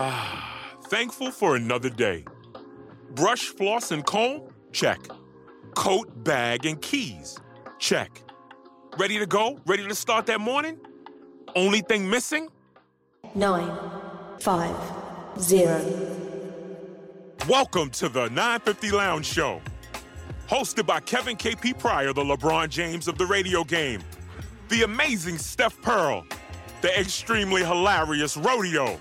Ah, thankful for another day. Brush, floss, and comb? Check. Coat, bag, and keys? Check. Ready to go? Ready to start that morning? Only thing missing? nine, five, zero. Welcome to the 950 Lounge Show. Hosted by Kevin KP Pryor, the LeBron James of the radio game, the amazing Steph Pearl, the extremely hilarious Rodeo,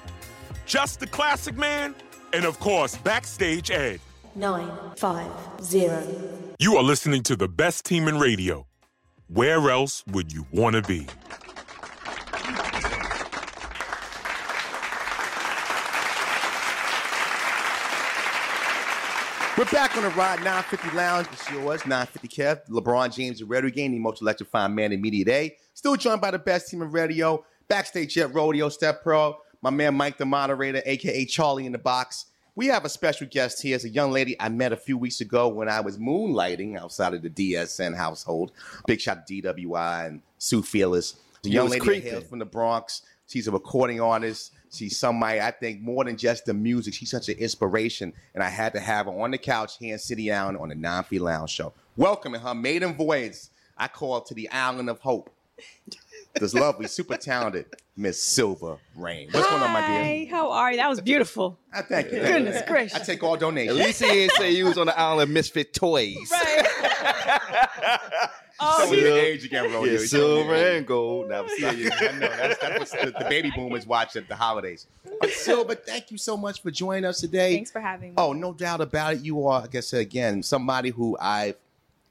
just the classic man, and of course, Backstage Ed. Nine, five, zero. You are listening to the best team in radio. Where else would you want to be? We're back on the Ride 950 Lounge. It's yours, 950 Kev, LeBron James, the radio game, the most electrifying man in media today. Still joined by the best team in radio, backstage at Rodeo, Steph Pearl, my man Mike, the moderator, aka Charlie in the Box. We have a special guest here. It's a young lady I met a few weeks ago when I was moonlighting outside of the DSN household. Big shout to DWI and Sue Fearless. The young lady creeping. hails from the Bronx. She's a recording artist. She's somebody, I think, more than just the music. She's such an inspiration. And I had to have her on the couch here in City Island on the Non Fee Lounge show. Welcome Welcoming her maiden voice, I call to the Island of Hope. This lovely, super talented Miss Silva Reign. What's going on, my Hi, dear? how are you? That was beautiful. I thank you. Goodness gracious. I take all At donations. least he didn't say you was on the island of misfit toys. Right. Oh, Showing he- your age again, Rodeo. Yeah, You're silver your and gold. Now, Yeah, see yeah, I know. That's, that's what the, the baby boomers watch at the holidays. But Silva, thank you so much for joining us today. Thanks for having me. Oh, no doubt about it. You are, I guess, again, somebody who I've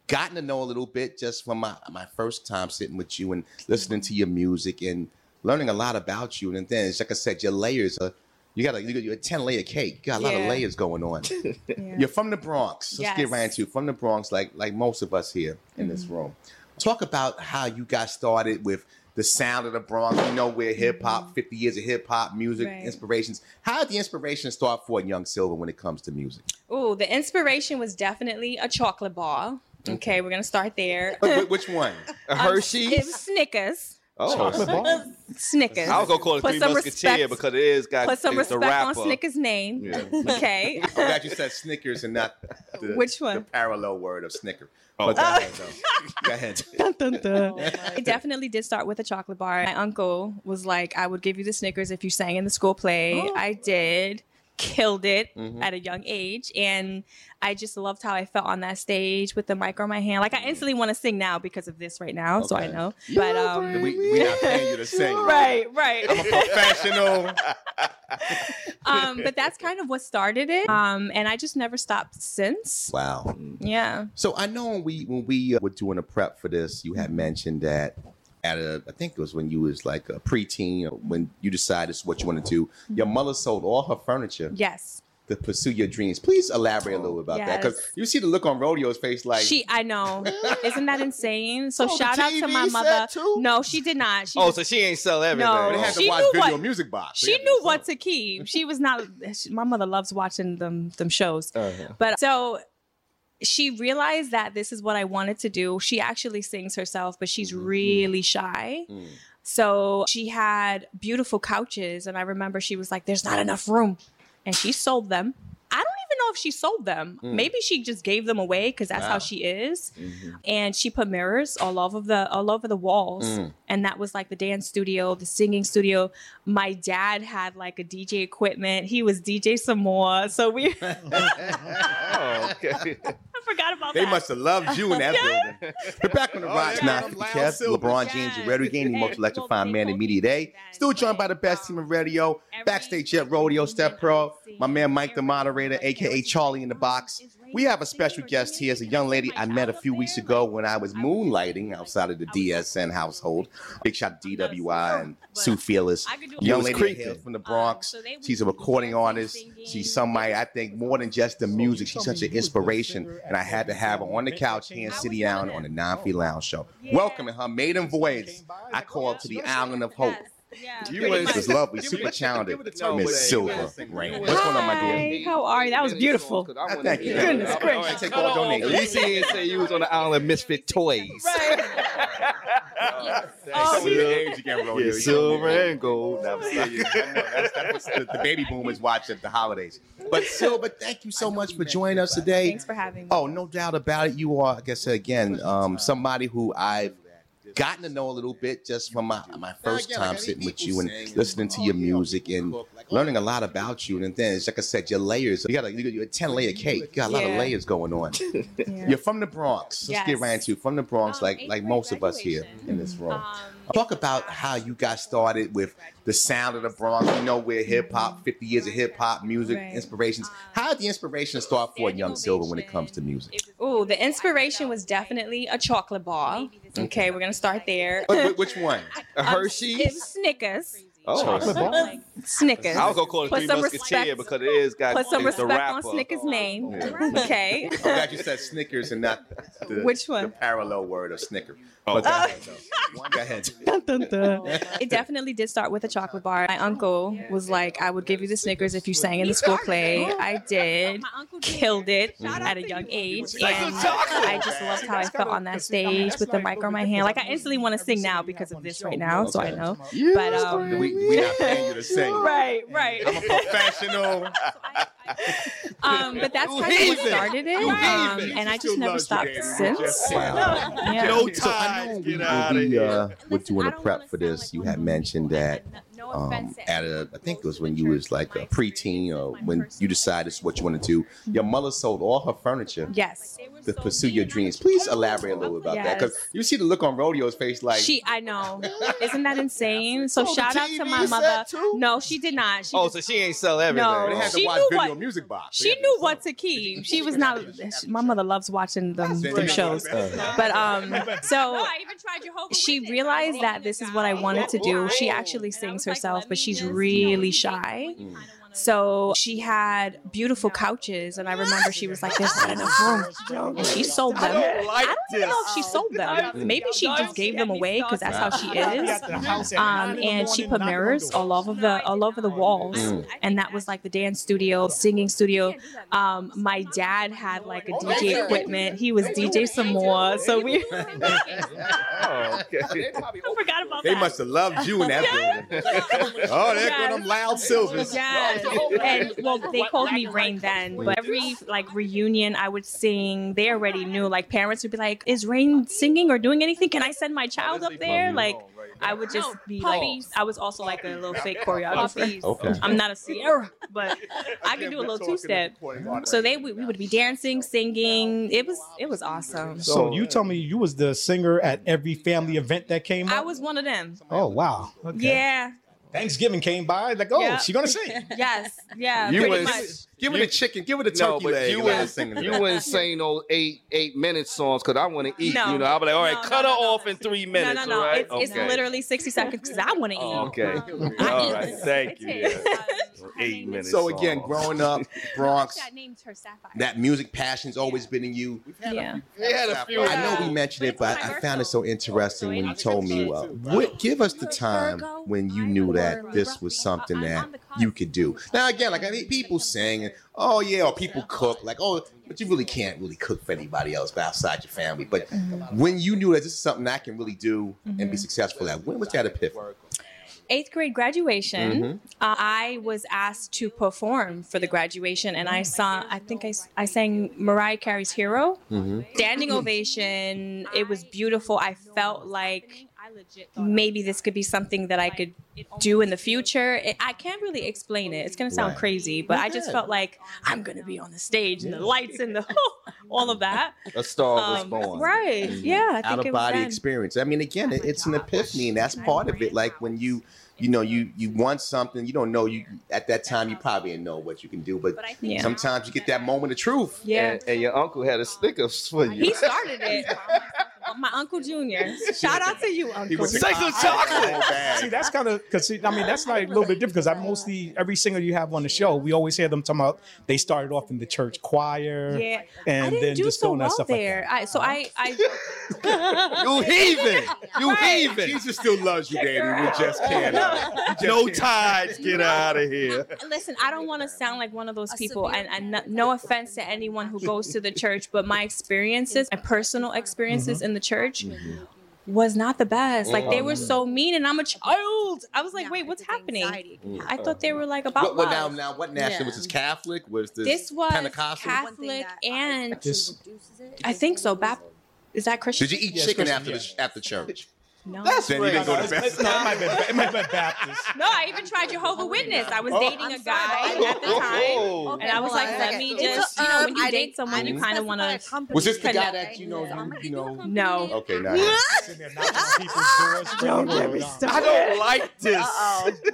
gotten to know a little bit just from my, my first time sitting with you and listening to your music and learning a lot about you. And then, it's like I said, your layers are, you got a, you got- you're a 10 layer cake. You got a lot of layers going on. Yeah. You're from the Bronx. Let's get Yes. right into it. From the Bronx, like like most of us here in this mm-hmm. room. Talk about how you got started with the sound of the Bronx. You know, we're hip hop, mm-hmm. 50 years of hip hop music, Right. inspirations. How did the inspiration start for Young Silva when it comes to music? Oh, the inspiration was definitely a chocolate bar. Okay, we're gonna start there. Wh- wh- Which one? A Um, Hershey's. It was Snickers. oh, Chocolate bar? Snickers. I was gonna call it Put Three some Musketeer respect- because it is got Put some it's the respect on. Snickers' name. Yeah. Okay. I'm glad you said Snickers and not the, Which the parallel word of Snicker. Oh. But go ahead, though. Go ahead. It definitely did start with a chocolate bar. My uncle was like, I would give you the Snickers if you sang in the school play. Oh. I did. Killed it Mm-hmm. at a young age. And I just loved how I felt on that stage with the mic on my hand. Like I instantly want to sing now because of this right now. So I Okay. know. But um We, we're not paying you to sing. Right, right. I'm a professional. um, but that's kind of what started it. Um, and I just never stopped since. Wow. Yeah. So I know when we when we uh, were doing a prep for this, you had mentioned that at a I think it was when you was like a preteen, or when you decided this is what you want to do. Your mother sold all her furniture Yes. to pursue your dreams. Please elaborate a little bit about that because you see the look on Rodeo's face, like she, I know. Isn't that insane? So Oh, shout out to my mother. too? No, she did not. She Oh, just- so she ain't sell everything. No. they had to She watch knew video what- music box. she knew what to keep. She was not. she- my mother loves watching them them shows. Uh-huh. But so she realized that this is what I wanted to do. She actually sings herself, but she's mm-hmm. really shy. Mm. So she had beautiful couches, and I remember she was like, "There's not enough room," and she sold them. I don't even know if she sold them. Mm. Maybe she just gave them away because that's Wow. how she is. Mm-hmm. And she put mirrors all over the all over the walls, mm. And that was like the dance studio, the singing studio. My dad had like a DJ equipment. He was DJ some more, so we. Oh, okay. I forgot about They that. must have loved you in that building. We're back on the oh, Rocks yeah. now. Loud Kev, silver. LeBron James, the radio game, the most electrifying man in media today. Still joined by the best um, team in radio, backstage at Rodeo, Steph Pearl, my man Mike, the moderator, aka Charlie in the Box. We have a special guest here. It's a young lady I met a few weeks ago when I was moonlighting outside of the DSN household. Big shout to DWI and Sue Fearless. Young was lady creeping. from the Bronx. Um, so they would She's a recording artist. She's somebody I think more than just the music. She's such an inspiration, and I had to have her on the couch here in City Island on the Non Fee Lounge show. Welcoming her maiden voice, I call to the Island of Hope. Yeah. You pretty went- much. This lovely, super it a- talented give it a tone Miss with. Silva Reign. What's going on, my dear? Hi, how are you? That was beautiful. I thank you. Goodness I- I gracious. take all At least he didn't say you was on the island of misfit toys. Oh, Some of the age you can roll Yeah, silver and gold. That was Yeah, yeah, I know. That's, that's the, the baby boomers watch at the holidays. But Silva, thank you so much for joining us today. Thanks for having me. Oh, no doubt about it. You are, like I said again, um, somebody who I've gotten to know a little bit just from my, my first time sitting with you and listening to your music and learning a lot about you. And then, it's like I said, your layers. You got a, you're a ten layer cake. You got a lot of layers going on. Yeah. You're from the Bronx. Let's get Yes. right into it. From the Bronx, Um, like like grade most of us here graduation. in this room. Um, Talk about how you got started with the sound of the Bronx. You know we're hip hop, 50 years of hip hop music, Right. inspirations. How did the inspiration start for Young Silva when it comes to music? Oh, the inspiration was definitely a chocolate bar. Okay, we're gonna start there. Wh- wh- Which one? A Um, Hershey. Snickers. Oh, Chocolate bar? Snickers. I was gonna call it Put Three some Musketeer because it is got Put some the respect on. Snickers' name. Yeah. Okay. I'm glad you said Snickers and not the, Which the one? parallel word of Snicker. Oh. But go ahead, though. Go ahead. It definitely did start with a chocolate bar. My uncle was like, I would give you the Snickers if you sang in the school play. I did. Killed it at a young age. And I just loved how I felt on that stage with the mic on my hand. Like, I instantly want to sing now because of this right now, so I know. But, um, We, we not paying you to sing. right, right. I'm a professional. Um, but that's You kind of what started it. Um, heathen. and I just never stopped since. Just. Yeah. No So I know Get out of here. uh, were doing a prep for this, you had mentioned that um, at a, I think it was when you was like a preteen or when you decided what you wanted to do. Your mother sold all her furniture Yes. to pursue your dreams. Please elaborate a little about that because you see the look on Rodeo's face like She, I know. Isn't that insane? So Oh, shout out to my mother. too? No, she did not. She Oh, just- so she ain't sell everything. No. they had to She watch knew video what- music box. she knew what to keep. She was not. My mother loves watching them, them shows. But um, so she realized that this is what I wanted to do. She actually sings herself, but she's really shy. So she had beautiful couches, and I remember she was like, "There's not enough room," and she sold them. I don't, even know if she sold them. Maybe she just gave them away because that's how she is. Um, and she put mirrors all over the all over the walls, and that was like the dance studio, singing studio. Um, my dad had like a DJ equipment. He was DJ some more, so we Oh, okay. I forgot about They that. must have loved you in that building. Oh, there Yes. go them loud silvers. Yes. And well, they called me Reign then, but every like reunion I would sing, they already knew. Like parents would be like, "Is Reign singing or doing anything? Can I send my child up there?" Like I would just be like, I was also like a little fake choreographer. Okay. I'm not a Ciara, but I could do a little two step. So they we, we would be dancing, singing. It was it was awesome. So you told me you was the singer at every family event that came I was one of them. Oh wow. Okay. Yeah. Thanksgiving came by, like, oh, Yeah. she gonna sing. Yes. Yeah. You pretty was- much. Give it a chicken. Give it a turkey but leg. you and let her wouldn't, sing you wouldn't sing those eight eight minute songs because I want to eat. No. You know, I'll be like, all right, No, no, cut no, her no. off in three minutes. no, no. all right? It's, it's Okay. literally 60 seconds because I want to eat. Oh, okay. I All eat. right, thank you. Yeah. Eight minutes. So again, growing up, Bronx, I named her Sapphire. that music passion's always been in you. yeah. They had a few. I know we mentioned it, but I found it so interesting when you told me. Uh, what, give us the time when you knew that this was something that you could do. Now again, like I mean, people sing, oh yeah, or people cook, like oh, but you really can't really cook for anybody else but outside your family. But when you knew that this is something I can really do and be successful at, when was that epiphany? Eighth grade graduation, Mhm. uh, I was asked to perform for the graduation, and I saw, I think I, I sang Mariah Carey's Hero. Standing ovation. It was beautiful. I felt like maybe this could be something that I could do in the future. It, I can't really explain it. It's going to sound Right. crazy, but I just felt like I'm going to be on the stage and the lights and the all of that. A star was Um, born. right. Yeah. I think out of body then. experience. I mean, again, it, it's an epiphany, and that's part of it. Like when you, you know, you you want something, you don't know. You at that time, you probably didn't know what you can do, but Yeah. sometimes you get that moment of truth. Yeah. And, and your uncle had a Snickers for you. He started it. My uncle Junior. Shout out to you, He Uncle. was Say some chocolate. See, that's kind of because I mean that's like a little bit different because I mostly every singer you have on the show, we always hear them talking about they started off in the church choir, Yeah, and I didn't then do just so doing that well stuff there. I, so I, I, You heathen. You Right. heathen. Jesus still loves you, Daddy. We just can't. uh, just No can't. ties. Get out of here. listen. I don't want to sound like one of those people, and, and no, no offense to anyone who goes to the church, but my experiences, my personal experiences in the church. was not the best. Like they were Mm. so mean, and I'm a child. I was like, Yeah, wait, what's it's happening? anxiety. I thought they were like about What, what now? Now, what national Yeah. was this? Catholic? Was this, This was Pentecostal? Catholic. One thing that and- actually This- reduces it I think so. holy Bap- basil. Is that Christian? Did you eat Yes, chicken Christian, after yeah. the after church? No. That's Then you didn't go to No, it's- no, it might have been, it might have been Baptist. No, I even tried Jehovah Witness. I was Oh, dating I'm a guy but- at the oh, oh, time. Oh. And I was hold like, on let second. me just, a you know, um, when you I date someone, I you kind of want to. company Was this the guy Connect. that you know? You, you know? No. Okay, now. Sitting there knocking on people's doors. Don't get me started. I don't like this.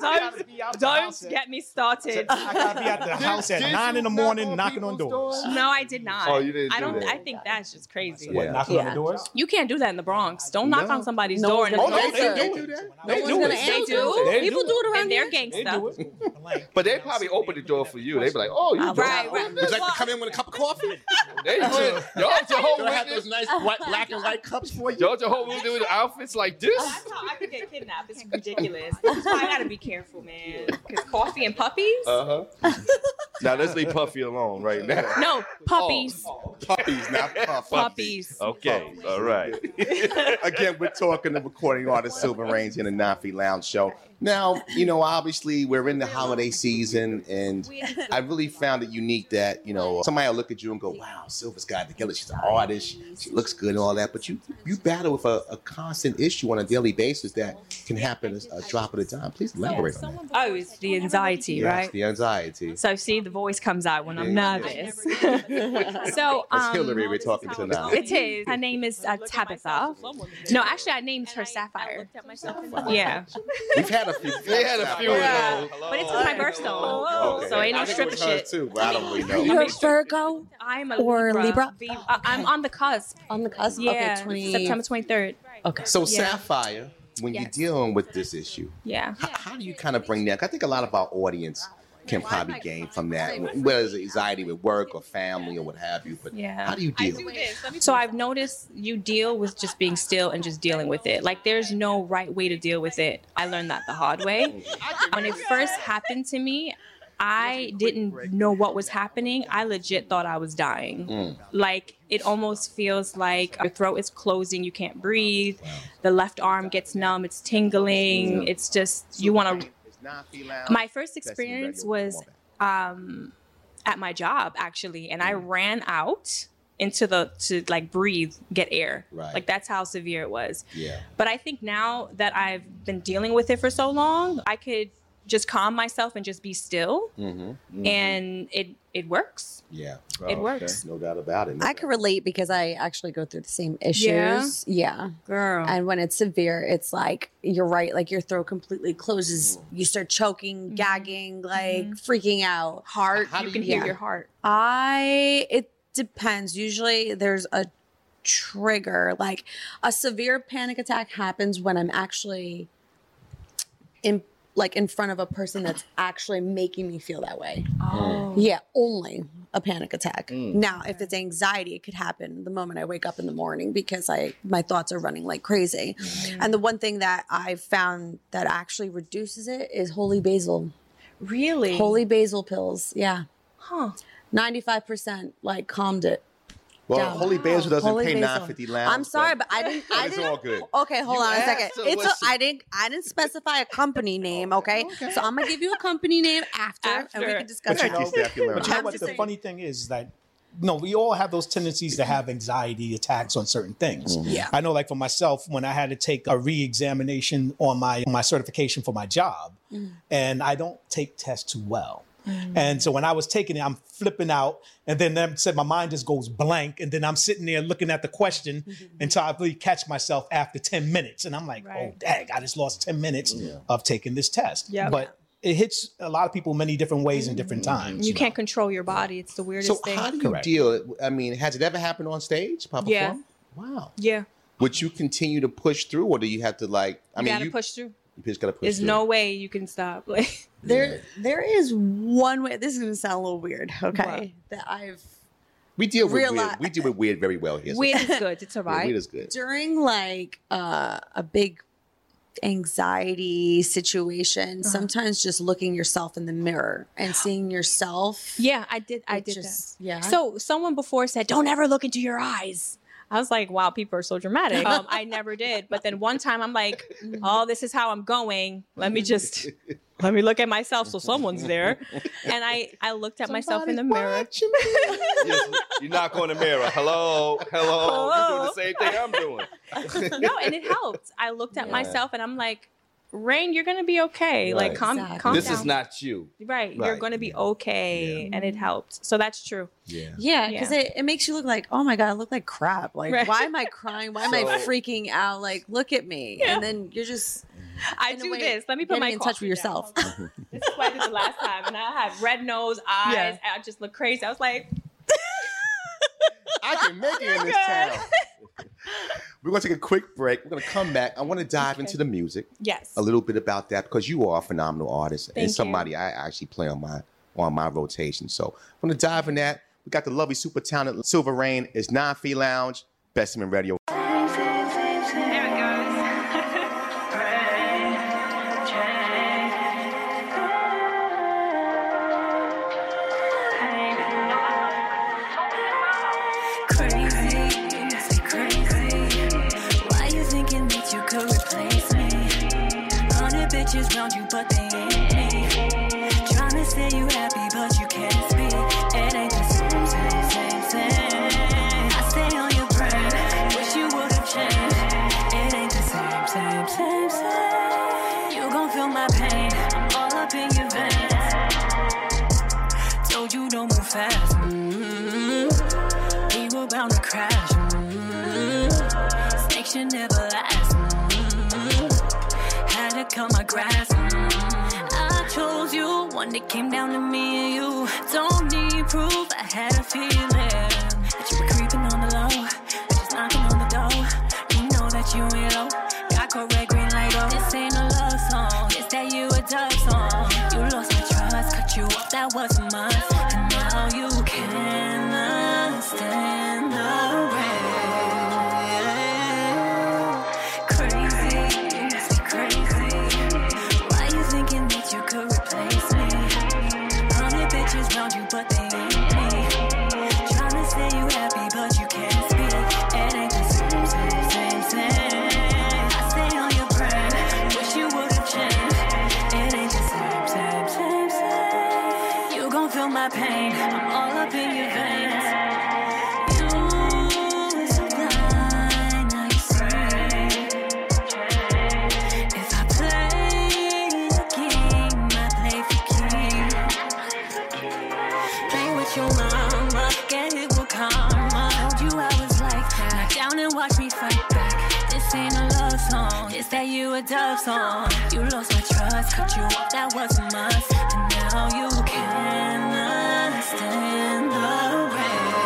Don't, be out the don't get me started. I gotta be at the house at nine in the morning knocking on doors. doors? No, I did not. Oh, you didn't I do don't. I think that's just crazy. What, knocking on doors? You can't do that in the Bronx. Don't knock on somebody's door. One's And gonna Oh, it's they, answer. they, do that. No They one's do gonna it. They do. They People do do it around their they're gangsta. do it. Like, But they probably open the door for you. They be like, "Oh, you Right, right. Would you like to come in with a cup of coffee? They do it. Y'all Do I Jehovah have those nice white, black and white cups for you? Y'all Jehovah Witness with outfits like this. That's how I could get kidnapped. It's ridiculous. That's why I gotta be careful, man. Because coffee and puppies? Uh huh. now let's leave Puffy alone right now. no, puppies. Puppies, not puff. Puppies. Okay. All right. Again, we're talking to recording artist Silva Reign in the Nafi Lounge show. Now, you know, obviously we're in the holiday season, and I really found it unique that you know somebody will look at you and go, "Wow, Silva's got it together. She's an artist. She, she looks good and all that." But you you battle with a, a constant issue on a daily basis that can happen a, a drop at a time. Please elaborate on that. Oh, it's the anxiety, Yes, right? the anxiety. So see, the voice comes out when I'm nervous. so That's um, Hillary we're talking to now. It is. Her name is uh, Tabitha. No, actually, I named her Sapphire. Yeah, We've had a few. They had a few of those. but it's my birthstone, Okay. so ain't no I think stripper shit. Too, but I don't really know. You're a Virgo I'm a Or Libra. Libra? V- uh, I'm on the cusp. on the cusp. Yeah, okay, 20... September 23rd. Okay. So Yeah. Sapphire, when you're dealing with this issue, Yeah. how, how do you kind of bring that? I think a lot of our audience can probably gain from that, whether it's anxiety with work or family or what have you. But Yeah. how do you deal? With it? So I've noticed you deal with just being still and just dealing with it. Like there's no right way to deal with it. I learned that the hard way. When it first happened to me, I didn't know what was happening. I legit thought I was dying. Mm. Like it almost feels like your throat is closing, you can't breathe. The left arm gets numb, it's tingling. It's just you want to my first experience was um, at my job actually, and I ran out into the to like breathe, get air. Right. Like that's how severe it was. Yeah. But I think now that I've been dealing with it for so long, I could just calm myself and just be still, Mm-hmm. mm-hmm. and it it works. Yeah. It oh, works. No doubt about it. No I doubt. can relate because I actually go through the same issues. Yeah. Girl. And when it's severe, it's like you're right, like your throat completely closes. Mm-hmm. You start choking, mm-hmm. gagging, like freaking out. heart. How you can you- hear yeah. your heart. I it depends. Usually there's a trigger. Like a severe panic attack happens when I'm actually in like in front of a person that's actually making me feel that way. Oh. Yeah, only a panic attack. Mm. Now, if it's anxiety, it could happen the moment I wake up in the morning because I my thoughts are running like crazy. Mm. And the one thing that I've found that actually reduces it is holy basil. Really? Holy basil pills. Yeah. Huh. 95% like calmed it. Well, down. Holy Basil doesn't Holy pay basil. nine fifty lounge. I'm sorry, but I didn't. I it's didn't. all good. Okay, hold You on a second. It's a, listen. I didn't. I didn't specify a company name. Okay, so I'm gonna give you a company name after, and we can discuss But you know, Steph, you learn. But you know I'm what? The saying. funny thing is that no, we all have those tendencies to have anxiety attacks on certain things. Mm-hmm. Yeah. I know, like for myself, when I had to take a re-examination on my my certification for my job, mm. and I don't take tests too well. Mm. And so when I was taking it, I'm flipping out, and then them said my mind just goes blank, and then I'm sitting there looking at the question mm-hmm. until I really catch myself after 10 minutes, and I'm like, oh dang, I just lost 10 minutes of taking this test. Yep. But it hits a lot of people many different ways mm-hmm. and different times. You can't control your body. It's the weirdest So thing. how do you Correct. deal? I mean, has it ever happened on stage? Papa Yeah. Wow. yeah. Would you continue to push through, or do you have to like? I You mean, gotta you push through. You just gotta push There's through. no way you can stop. Like There, there is one way. This is gonna sound a little weird. Okay, that I've We deal with Real weird. We deal with weird very well here. so- weird is good. It's Yeah, alright. weird is good. during like uh, a big anxiety situation. Sometimes just looking yourself in the mirror and seeing yourself. Yeah, I did. I did just- that. yeah. So someone before said, "Don't ever look into your eyes." I was like, wow, people are so dramatic. Um, I never did. But then one time I'm like, oh, this is how I'm going. Let me just let me look at myself so someone's there. And I I looked at myself in the mirror. Yes, you knock on the mirror. Hello, hello. You're doing the same thing I'm doing. no, and it helped. I looked at myself and I'm like, Reign, you're gonna be okay. Like Right. calm, Exactly. calm This down. is not you. right. You're gonna be okay, and it mm-hmm. helped. So that's true. Yeah. Yeah, because Yeah. it, it makes you look like, oh my God, I look like crap. Like, Right. why am I crying? Why am I freaking out? Like, look at me. Yeah. And then you're just I do way, this. Let me put my in touch with down. yourself. This is what I did the last time, and I had red nose, eyes. Yeah. I just look crazy. I was like, I can make it in this town. We're going to take a quick break. We're going to come back. I want to dive into the music yes. a little bit about that because you are a phenomenal artist Thank and you. somebody I actually play on my on my rotation. So I'm going to dive in that. We got the lovely, super talented Silva Reign. It's Nine Fee Lounge, Best in Radio. Bitches round you, but they ain't my grass. I chose you. One day came down to me and you. Don't need proof. I had a feeling that you were creeping on the low. Just knocking on the door. You know that you ain't low. Got red green light on. This ain't a love song. It's that you a dub song. You lost my trust. Cut you off. That was a watch me fight back. This ain't a love song, it's that you a dove song. You lost my trust, cut you off, that was a must. And now you cannot stand the rain.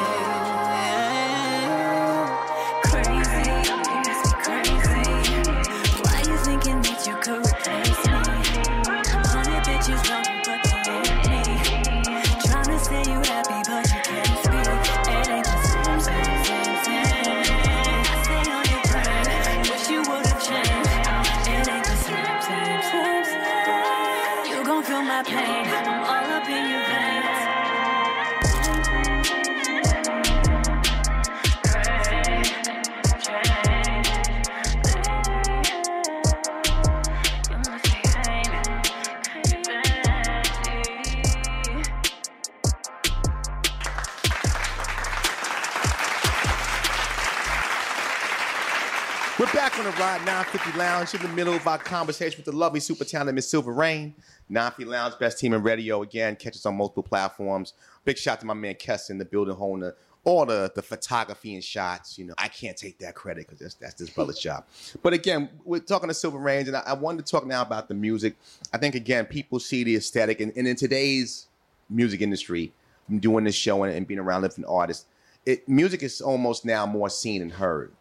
Crazy, crazy. Why you thinking that you could replace me? We're back on the Ride 950 Lounge in the middle of our conversation with the lovely, super talented Miss Silva Reign. 950 Lounge, best team in radio. Again, catch us on multiple platforms. Big shout to my man Kess in the building, the, all the, the photography and shots. You know, I can't take that credit because that's, that's this brother's job. But again, we're talking to Silva Reign, and I, I wanted to talk now about the music. I think, again, people see the aesthetic, and, and in today's music industry, from doing this show and, and being around different artists, it, music is almost now more seen and heard.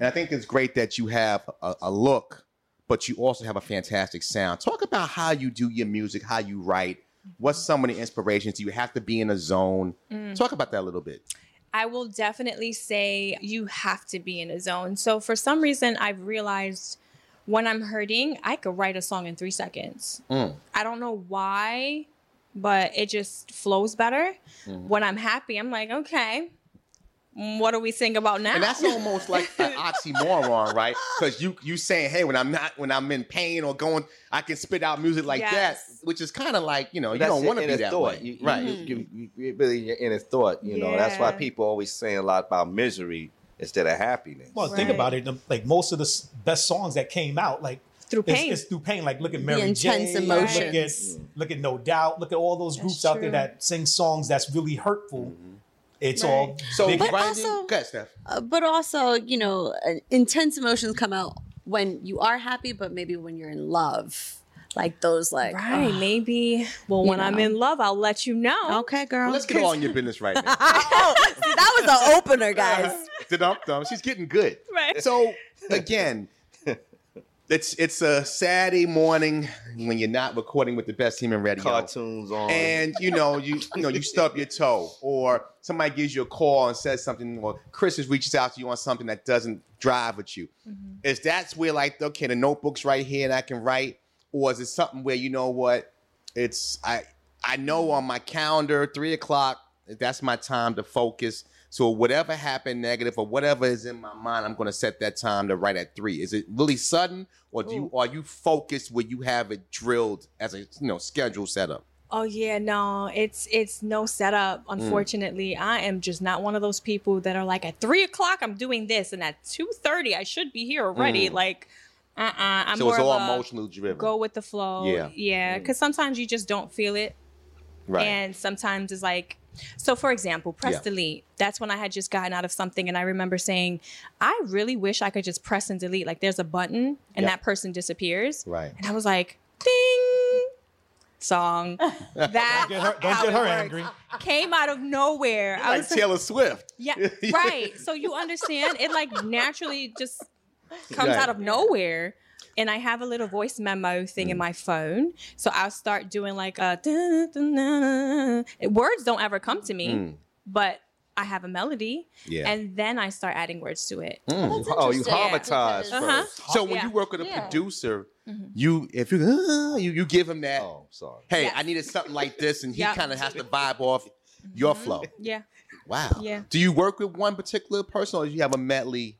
And I think it's great that you have a, a look, but you also have a fantastic sound. Talk about how you do your music, how you write. What's some of the inspirations? Do you have to be in a zone? Talk about that a little bit. I will definitely say you have to be in a zone. So for some reason, I've realized when I'm hurting, I could write a song in three seconds. Mm. I don't know why, but it just flows better. When I'm happy, I'm like, okay, mm, what are we sing about now? And that's almost like an oxymoron, right? Because you you saying, hey, when I'm not when I'm in pain or going, I can spit out music like Yes. that, which is kind of like you know you That's don't want to be that thought. way, You, right? You, you, you, you really your inner thought. You know, that's why people always saying a lot about misery instead of happiness. Well, think about it. Like most of the best songs that came out, like Through pain. It's, through pain. Like look at Mary intense J. Look at emotions. Mm-hmm. look at No Doubt. Look at all those That's groups out there that sing songs that's really hurtful. Mm-hmm. It's Right. all so big- But grinding, also- go Steph. Uh, but also, you know, uh, intense emotions come out when you are happy, but maybe when you're in love, like those, like right, ah, maybe. Well, You when I'm in love, I'll let you know. okay, girl. Let's get all in your business right now. oh, see, that was an opener, guys. Dum dum. She's getting good. Right. So again, it's it's a Saturday morning when you're not recording with the best team in radio. Cartoons on. and you know you you know you stub your toe or somebody gives you a call and says something or chris is reaches out to you on something that doesn't drive with you mm-hmm. is that's where like okay the notebook's right here and i can write or is it something where you know what it's i i know on my calendar three o'clock that's my time to focus so whatever happened negative or whatever is in my mind i'm going to set that time to write at three is it really sudden or do you are you focused where you have it drilled as a you know schedule setup Oh yeah, no, it's it's no setup. Mm. Unfortunately, I am just not one of those people that are like at three o'clock I'm doing this, and at two thirty I should be here already. Like, uh, uh I'm Mm. so more it's all of a emotionally driven go with the flow. Yeah. Mm. yeah, because sometimes you just don't feel it, right and sometimes it's like. So, for example, press Yeah. delete. That's when I had just gotten out of something, and I remember saying, "I really wish I could just press and delete. Like, there's a button, and Yeah. that person disappears." right And I was like, "Ding!" Song. That Get her- don't get her angry. Came out of nowhere. I like was Taylor Swift. yeah, right. So you understand it like naturally just comes Right. out of nowhere. And I have a little voice memo thing Mm. in my phone. So I'll start doing like a words don't ever come to me, Mm. but I have a melody. Yeah. And then I start adding words to it. Mm. oh, you interesting. harmonize Uh-huh. first. So when Yeah. you work with a Yeah. producer, Mm-hmm. you if you uh, you you give him that. Oh, sorry. Hey, Yes. I needed something like this, and he Yeah. kind of has to vibe off your flow. Yeah. Wow. Yeah. Do you work with one particular person, or do you have a medley?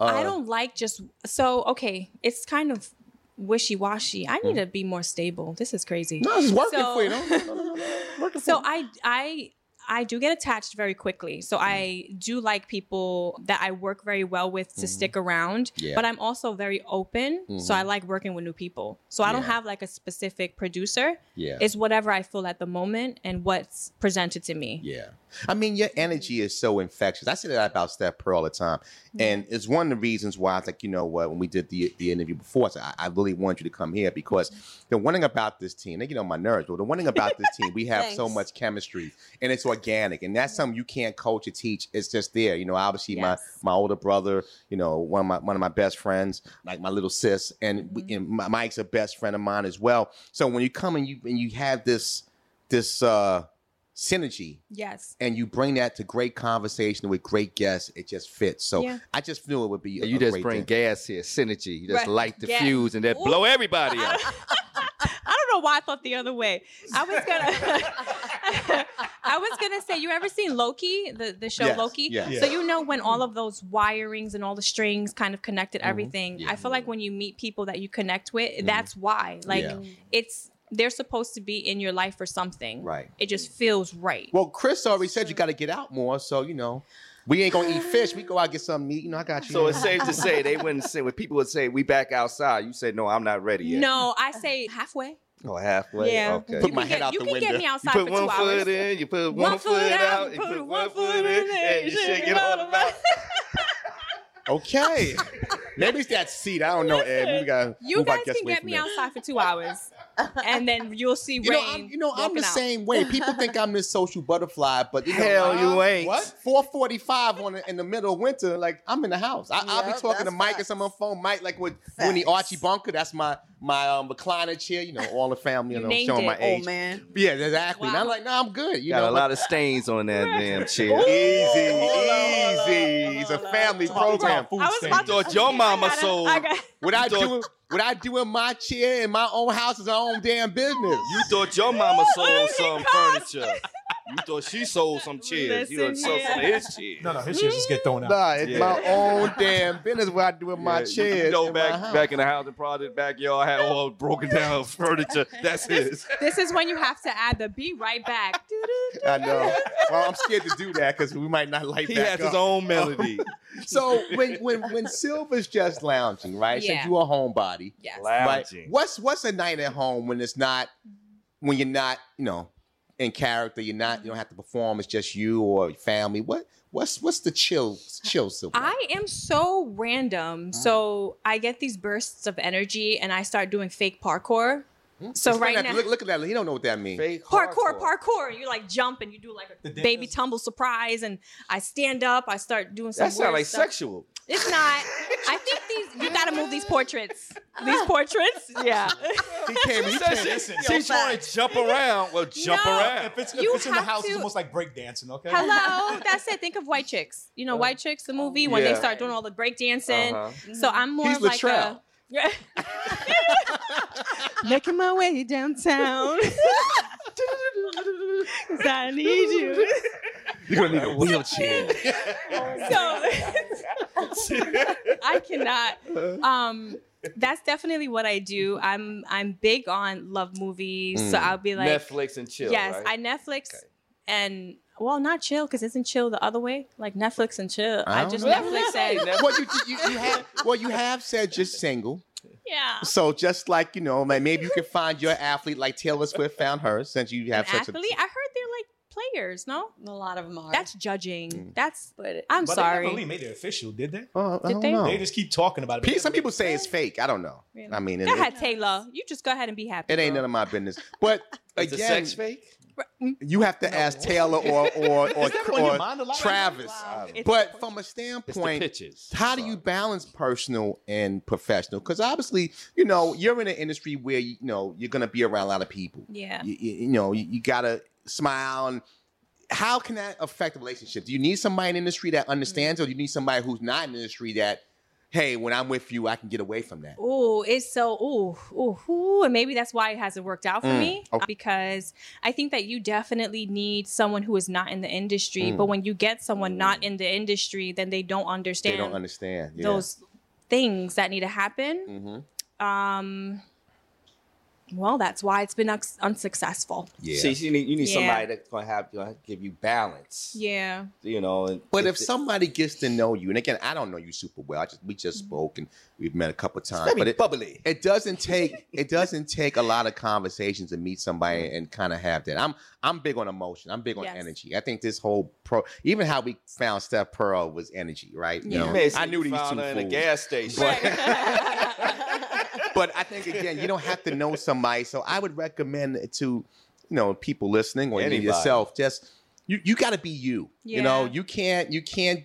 Uh, I don't like just so okay. It's kind of wishy washy. I need to be more stable. This is crazy. No, it's working So- for you. No, no, no. Working So for you. I I I do get attached very quickly. So I do like people that I work very well with to stick around. Mm-hmm. Yeah. But I'm also very open. So I like working with new people. So I don't have like a specific producer. Yeah. It's whatever I feel at the moment and what's presented to me. Yeah. I mean, your energy is so infectious. I say that about Steph Pearl all the time. And it's one of the reasons why I was like, you know what, when we did the, the interview before, I, said, I, I really want you to come here because the one thing about this team, they get on my nerves, but the one thing about this team, we have so much chemistry and it's organic. And that's something you can't coach or teach. It's just there. You know, obviously Yes. my, my older brother, you know, one of my one of my best friends, like my little sis, and, we, and my- Mike's a best friend of mine as well. So when you come and you and you have this this uh synergy Yes. and you bring that to great conversation with great guests, it just fits. So Yeah. I just knew it would be. A, You a just great bring thing. gas here, synergy. You just Right. light the Gas. fuse and then blow everybody up. I don't know why I thought the other way. I was gonna I was gonna say, you ever seen Loki, the, the show Yes, Loki? yes. So you know when all of those wirings and all the strings kind of connected everything. Mm-hmm. Yeah. I feel like when you meet people that you connect with, that's why. Like Yeah. it's they're supposed to be in your life for something. Right. It just feels right. Well, Chris already said you got to get out more, so you know. We ain't gonna eat fish. We go out get some meat. You know, I got you. So it's safe to say they wouldn't say when people would say we back outside. You say no, I'm not ready yet. No, I say halfway. Oh, halfway. Yeah. Okay. Put You my can head get- out you can get me You outside put for one two foot hours. in, you put One one, foot foot out, out, you put one foot in, and you shake it all about. okay. Maybe it's that seat. I don't know, Ed. We got You guys can get me outside for two hours, and then you'll see You know. I'm, you know, I'm the out. same way. People think I'm this social butterfly, but you know, Hell, uh, you ain't. What? 4:45 on the, in the middle of winter, like I'm in the house. I, I'll be talking to Mike or facts. someone on phone. Mike, like with when the Archie Bunker. That's my my um, recliner chair. You know, all the family. You You know, named showing it, my old age. man. Yeah, exactly. And I'm like, no, I'm good. You Got know, a lot of stains on that damn chair. but- easy, Hold on, hold on, easy. hold It's a family on. program. Food I was about to thought your mama sold- What I thought- do, what I do in my chair in my own house is our own damn business. You thought your mama sold some furniture. You thought she sold some chairs. you Listen done sold some of here. his chairs. No, no, his chairs just get thrown out. Nah, it's Yeah. my own damn business what I do with my Yeah, chairs. You know, back back in the housing project backyard, had all broken down furniture. That's his. This is when you have to add the be right back. I know. Well, I'm scared to do that because we might not light He back has his own melody. So when when when Silva's just lounging, right? Yeah. Since you're a homebody, Yes. right? Lounging. What's what's a night at home when it's not when you're not, you know, in character, you're not you don't have to perform, it's just you or your family. What what's what's the chill chill Silva? I am so random. So I get these bursts of energy and I start doing fake parkour. So Explain right now, look look at that. He don't know what that means. Fake parkour, hardcore. parkour. You like jump and you do like a baby tumble surprise, and I stand up. I start doing some. That sounds weird like stuff. sexual. It's not. I think these. You got to move these portraits. These portraits. Yeah. He came he Says came she- She's trying to jump around. Well, jump No. around. If it's, if it's in the have house, it's almost like breakdancing, okay? Hello. That's it. Think of White Chicks. You know, White Chicks, the movie, when they start doing all the breakdancing. Uh-huh. So I'm more He's like Latrell. a. Making my way downtown. 'Cause I need you. You're gonna need a wheelchair. So I cannot. Um, that's definitely what I do. I'm I'm big on love movies. So Mm. I'll be like, Netflix and chill. yes, right? I Netflix Okay. and well, not chill because isn't chill the other way? Like Netflix and chill. I I, just know. Netflix and well, you, you you have well you have said you're single. yeah. So just like you know, like maybe you can find your athlete like Taylor Swift found her, since you have An such athlete. I heard they're like players. No, A lot of them are. that's judging. Mm. That's. but I'm But they never really sorry. made it official, did they? a. Oh, I Did don't they? know. They just keep talking about it. but Some people say it's fake. I don't know. Really? I mean, it, Go ahead, Taylor. You just go ahead and be happy. it ain't none of my business. But Is the again, sex fake? Mm. you have to ask Taylor or or or, Is that on your or mind a lot? Travis. Wow. It's- But from a standpoint, pitches. how do you balance personal and professional? Because obviously, you know, you're in an industry where you know you're gonna be around a lot of people. Yeah. You, you, you know, you, you gotta smile. And how can that affect the relationship? Do you need somebody in the industry that mm-hmm. understands, or do you need somebody who's not in the industry that, hey, when I'm with you, I can get away from that? Oh, it's so ooh, ooh, ooh, and maybe that's why it hasn't worked out for Mm, me okay. because I think that you definitely need someone who is not in the industry. Mm. But when you get someone not in the industry, then they don't understand They don't understand. Yeah. those things that need to happen. Mhm. Um, well, that's why it's been uns- unsuccessful. Yeah. See, you need, you need Yeah. somebody that's gonna have gonna give you balance. Yeah, You know. And But if it- somebody gets to know you, and again, I don't know you super well. I just we just mm-hmm. spoke and we've met a couple times. very But it, bubbly. it doesn't take it doesn't take a lot of conversations to meet somebody and kind of have that. I'm I'm big on emotion. I'm big on Yes. energy. I think this whole pro, even how we found Steph Pearl was energy, right? You Yeah. know, I knew these two her in a fools. gas station. but I think again, you don't have to know somebody. So I would recommend to you know people listening or you Anybody. yourself. Just you you got to be you. You know, you can't you can't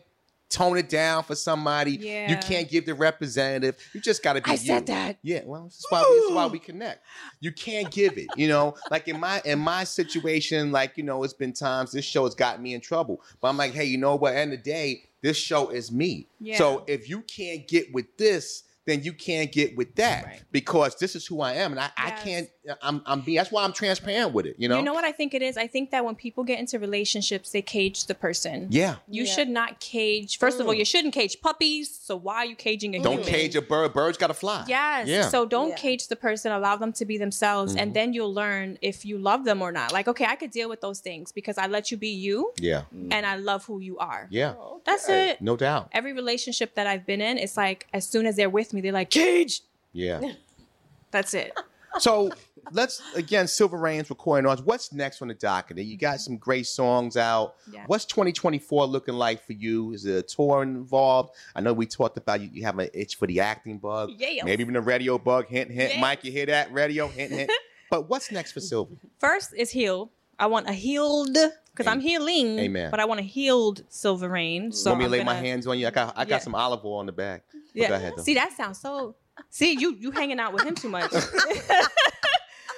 tone it down for somebody. You can't give the representative. You just got to be. I you. said that. Yeah, well, this is why this is why we connect. You can't give it. You know, like in my in my situation, like you know, it's been times this show has gotten me in trouble. But I'm like, hey, you know what? At the end of the day, this show is me. Yeah. So if you can't get with this, then you can't get with that Right. because this is who I am, and I, I can't. I'm I'm being. That's why I'm transparent with it. You know. you know what I think it is. I think that when people get into relationships, they cage the person. Yeah. You Yeah. should not cage. First of all, you shouldn't cage puppies. So why are you caging a Don't human? cage a bird. Birds got to fly. Yes. Yeah. So don't Yeah. cage the person. Allow them to be themselves, Mhm. and then you'll learn if you love them or not. Like, okay, I could deal with those things because I let you be you, yeah. and I love who you are. Yeah. That's it. No doubt. Every relationship that I've been in, it's like as soon as they're with me, they're like cage. Yeah. That's it. So let's again, Silva Reigns recording arts. What's next on the docket? You got some great songs out. Yeah. What's 2024 looking like for you? Is there a tour involved? I know we talked about you, you have an itch for the acting bug. Yeah. Maybe even a radio bug. Hint, hint. Yeah. Mike, you hear that? Radio, hint, hint. but what's next for Silva? First is heal. I want a healed because I'm healing. Amen. But I want a healed Silva Reign. So Want me to lay my gonna- hands on you? I got, I got Yeah. some olive oil on the back. But Yeah. Go ahead. See, that sounds so. See, you you hanging out with him too much.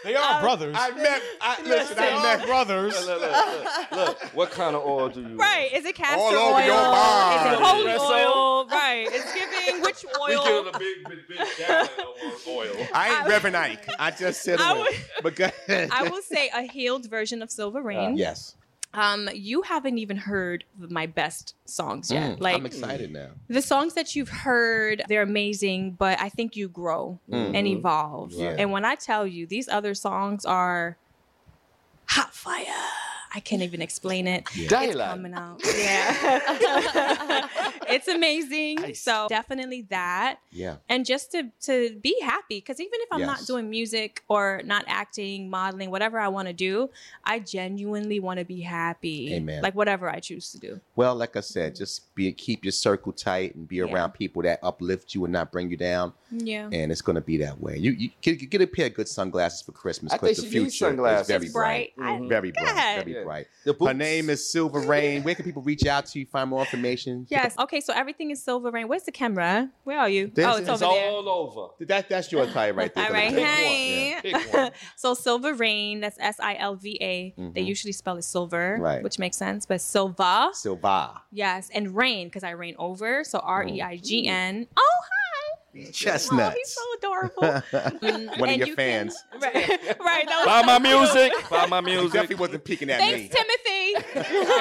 They are uh, brothers. I met, I, listen, they I met brothers. Look, look, look, look, what kind of oil do you? right? Is it castor All oil? over your Is it body. holy Espresso? oil? Right. It's giving which oil? We give oil? it a big, big, big gallon of oil. I ain't I- Reverend Ike. I just said I it. would- But go ahead. I will say a healed version of Silva uh, Reign. Yes. Um, you haven't even heard my best songs yet. Mm, like I'm excited now. the songs that you've heard, they're amazing, but I think you grow and evolve. Yeah. And when I tell you these other songs are hot fire, I can't even explain it. It's coming out. Yeah. it's amazing. So definitely that. Yeah. And just to to be happy. Because even if I'm Yes. not doing music or not acting, modeling, whatever I want to do, I genuinely want to be happy. Amen. Like whatever I choose to do. Well, like I said, just be keep your circle tight and be Yeah. around people that uplift you and not bring you down. Yeah. And it's gonna be that way. You you get, get a pair of good sunglasses for Christmas I because think the she needs future sunglasses. is very It's bright. bright. I- mm-hmm. Very bright. God. Very Yeah. Bright. The Her name is Silva Reign. Where can people reach out to you, find more information? Yes. Okay. So everything is Silva Reign. Where's the camera? Where are you? There's- oh, it's it's over there. all over. That, that's your tie right there. All right. Pick one. Hey. Pick one. so Silva Reign. That's S I L V A. They Mhm. usually spell it silver, Right. which makes sense. But Silva. Silva. Yes, and rain because I reign over. So R E I G N. Oh hi. Chestnuts. Oh, he's so adorable. One of your you fans. Can, right, right. That was Buy so my cute. music. Buy my He music. definitely wasn't peeking at Thanks, me. Timothy.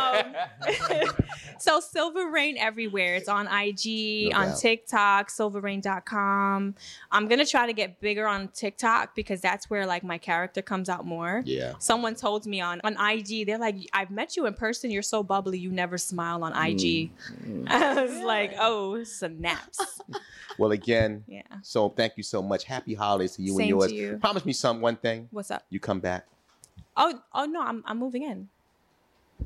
um, so Silva Reign everywhere. It's on IG, No on doubt. TikTok, silvareign.com. I'm gonna try to get bigger on TikTok because that's where like my character comes out more. Yeah. Someone told me on on IG, they're like, I've met you in person. You're so bubbly. You never smile on IG. Mm. I was like, oh, snaps. Well, again, Yeah. so thank you so much. Happy holidays to you and Same yours. to you. Promise me some one thing. What's up? You come back. Oh, oh no, I'm I'm moving in.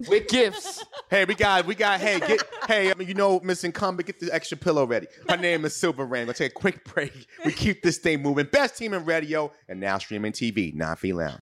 With gifts. Hey, we got, we got, hey, get, hey, I mean, you know, Miss Incumbent, get the extra pillow ready. My name is Silva Reign. We'll take a quick break. We keep this thing moving. Best team in radio and now streaming TV, Nafi Lounge.